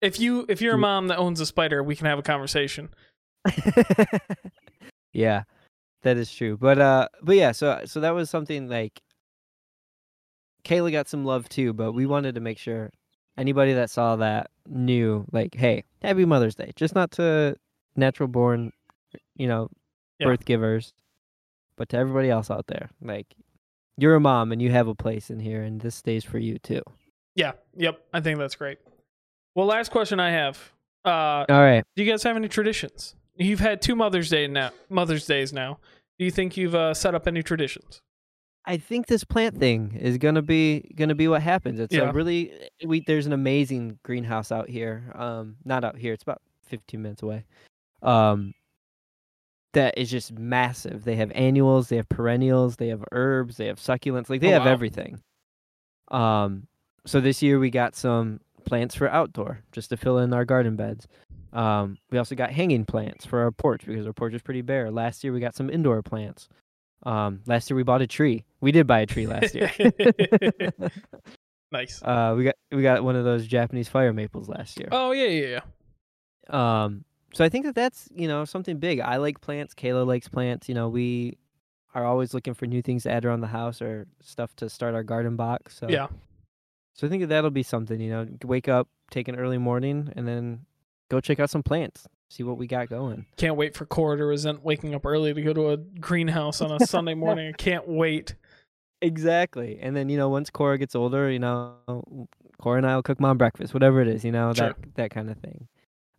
If you if you're a mom that owns a spider, we can have a conversation. [laughs] yeah, that is true. But uh, but yeah. So so that was something like Kayla got some love too, but we wanted to make sure anybody that saw that knew, like, hey, Happy Mother's Day, just not to natural born, you know, Yeah. birth givers, but to everybody else out there, like. You're a mom and you have a place in here, and this stays for you too. Yeah. Yep. I think that's great. Well, last question I have. Uh, All right. do you guys have any traditions? You've had two Mother's Day now. Mother's Days now. Do you think you've uh, set up any traditions? I think this plant thing is gonna be gonna be what happens. It's Yeah. a really we there's an amazing greenhouse out here. Um, not out here. It's about 15 minutes away. Um, that is just massive. They have annuals, they have perennials, they have herbs, they have succulents. Like they Oh, have wow. everything. Um, so this year we got some plants for outdoor, just to fill in our garden beds. Um, we also got hanging plants for our porch because our porch is pretty bare. Last year we got some indoor plants. Um, last year we bought a tree. We did buy a tree last year. [laughs] nice. uh, we got we got one of those Japanese fire maples last year. Oh yeah, yeah, yeah. Um, so I think that that's you know something big. I like plants. Kayla likes plants. You know, we are always looking for new things to add around the house or stuff to start our garden box. So Yeah. So I think that that'll be something. You know, wake up, take an early morning, and then go check out some plants. See what we got going. Can't wait for Cora to resent waking up early to go to a greenhouse on a Sunday morning. I can't wait. Exactly. And then, you know, once Cora gets older, you know, Cora and I will cook mom breakfast, whatever it is, you know, Sure. that that kind of thing.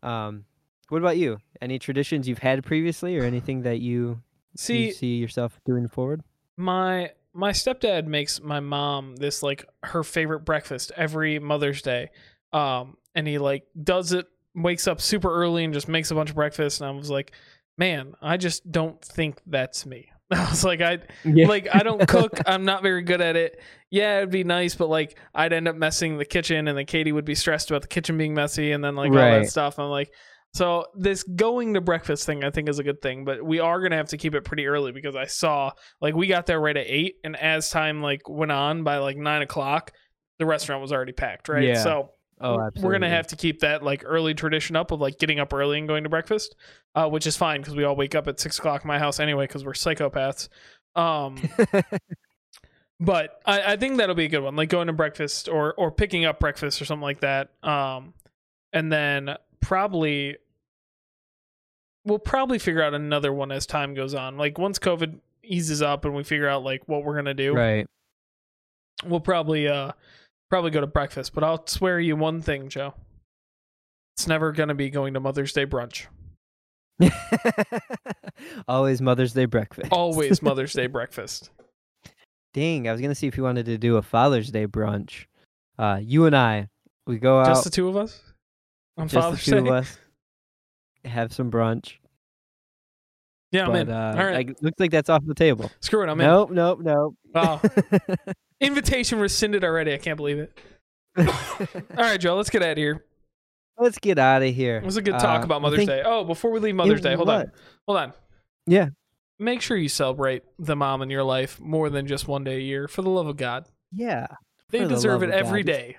Um, what about you? Any traditions you've had previously or anything that you, See, you see yourself doing forward? my my stepdad makes my mom this like her favorite breakfast every Mother's Day. Um and he like does it wakes up super early and just makes a bunch of breakfast and I was like, "Man, I just don't think that's me." [laughs] I was like, I Yeah. like I don't cook. I'm not very good at it. Yeah, it'd be nice, but like I'd end up messing the kitchen, and then Katie would be stressed about the kitchen being messy, and then like all that stuff. I'm like, so this going to breakfast thing, I think is a good thing, but we are gonna have to keep it pretty early because I saw like we got there right at eight, and as time like went on by like nine o'clock, the restaurant was already packed. Right, Yeah. so oh, we're- gonna have to keep that like early tradition up of like getting up early and going to breakfast, uh, which is fine because we all wake up at six o'clock in my house anyway because we're psychopaths. Um, [laughs] but I, I think that'll be a good one, like going to breakfast or or picking up breakfast or something like that. Um, and then probably we'll probably figure out another one as time goes on. Like once COVID eases up and we figure out like what we're gonna do, right. we'll probably uh probably go to breakfast. But I'll swear you one thing, Joe. It's never gonna be going to Mother's Day brunch. [laughs] Always Mother's Day breakfast. Always [laughs] Mother's Day breakfast. Dang, I was gonna see if you wanted to do a Father's Day brunch. Uh, you and I, we go out. Just the two of us on just Father's the two Day. of us. Have some brunch. Yeah, I'm in. uh, All right, like, looks like that's off the table. screw it. I'm in. nope, nope, nope. Oh, [laughs] invitation rescinded already. I can't believe it. [laughs] All right, Joe, let's get out of here. Let's get out of here. It was a good talk Uh, about Mother's think Day. Oh, before we leave Mother's Day, hold on. Hold on. Yeah. Make sure you celebrate the mom in your life more than just one day a year. For the love of God. Yeah, They For the deserve it every God. day.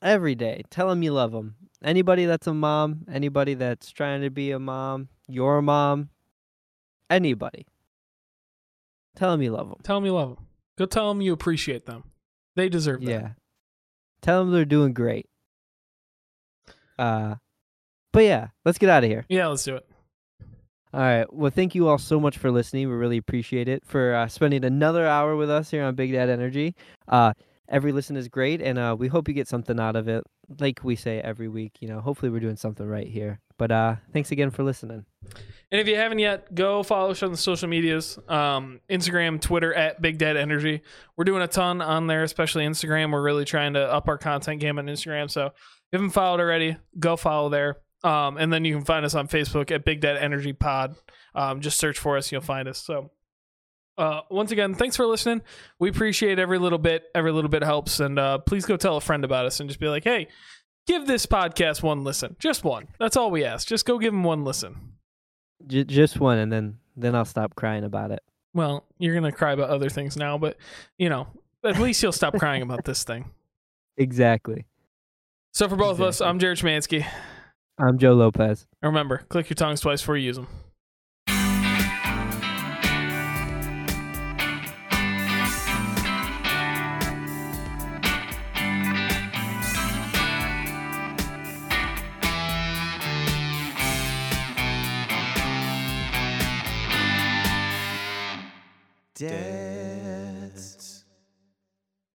every day. Tell them you love them. Anybody that's a mom, anybody that's trying to be a mom, your mom, anybody. Tell them you love them. Tell them you love them. Go tell them you appreciate them. They deserve that. Yeah. Tell them they're doing great. Uh, but yeah, let's get out of here. Yeah, let's do it. All right. Well, thank you all so much for listening. We really appreciate it for uh, spending another hour with us here on Big Dad Energy. Uh, every listen is great, and uh, we hope you get something out of it. Like we say every week, you know, hopefully we're doing something right here. But uh, thanks again for listening. And if you haven't yet, go follow us on the social medias um, Instagram, Twitter at Big Dad Energy. We're doing a ton on there, especially Instagram. We're really trying to up our content game on Instagram. So if you haven't followed already, go follow there. Um, and then you can find us on Facebook at Big Dad Energy Pod. Um, just search for us, you'll find us. So uh, once again, thanks for listening. We appreciate every little bit. Every little bit helps. And uh, please go tell a friend about us and just be like, hey, give this podcast one listen. Just one. That's all we ask. Just go give them one listen. J- just one, and then then I'll stop crying about it. Well, you're gonna cry about other things now, but you know, at least you'll stop crying about this thing. [laughs] Exactly. So for both of us, I'm Jared Schmansky. I'm Joe Lopez. And remember, click your tongues twice before you use them.